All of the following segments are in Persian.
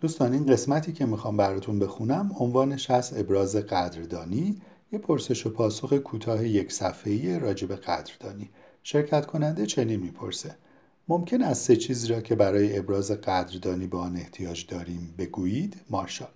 دوستان این قسمتی که می‌خوام براتون بخونم عنوانش هست ابراز قدردانی یه پرسش و پاسخ کوتاه یک صفحه‌ای راجع به قدردانی. شرکت کننده چنین می‌پرسه. ممکن است سه چیزی را که برای ابراز قدردانی به آن احتیاج داریم بگویید؟ مارشال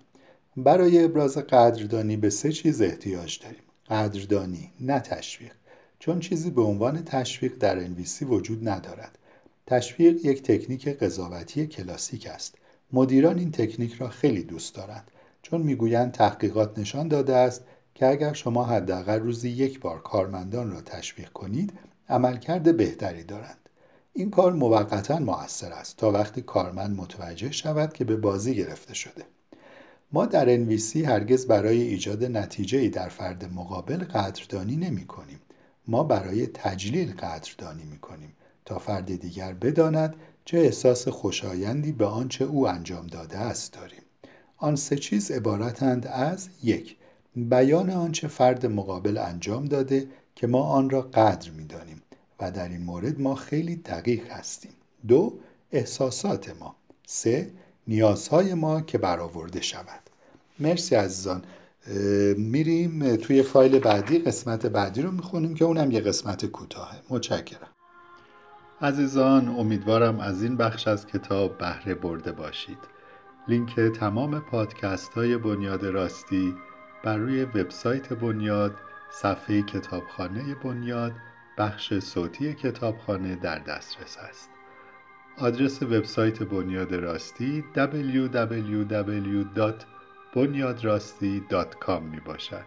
برای ابراز قدردانی به سه چیز احتیاج داریم. قدردانی نه تشویق. چون چیزی به عنوان تشویق در انویسی وجود ندارد. تشویق یک تکنیک قضاوتی کلاسیک است. مدیران این تکنیک را خیلی دوست دارند چون می‌گویند تحقیقات نشان داده است که اگر شما حداقل روزی یک بار کارمندان را تشویق کنید عملکرد بهتری دارند. این کار موقتا موثر است تا وقتی کارمند متوجه شود که به بازی گرفته شده. ما در انویسی هرگز برای ایجاد نتیجه ای در فرد مقابل قدردانی نمی کنیم. ما برای تجلیل قدردانی می کنیم تا فرد دیگر بداند چه احساس خوشایندی به آنچه او انجام داده است داریم. آن سه چیز عبارتند از یک بیان آنچه فرد مقابل انجام داده که ما آن را قدر می دانیم و در این مورد ما خیلی دقیق هستیم. دو احساسات ما. سه نیازهای ما که برآورده شود. مرسی عزیزان میریم توی فایل بعدی قسمت بعدی رو می‌خونیم که اونم یه قسمت کوتاهه متشکرم عزیزان امیدوارم از این بخش از کتاب بهره برده باشید. لینک تمام پادکست های بنیاد راستی بر روی وبسایت بنیاد صفحه کتابخانه بنیاد بخش صوتی کتابخانه در دسترس است. آدرس وبسایت بنیاد راستی www. بنیادراستی دات کام می باشد.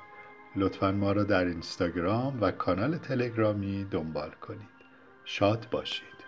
لطفا ما را در اینستاگرام و کانال تلگرامی دنبال کنید. شاد باشید.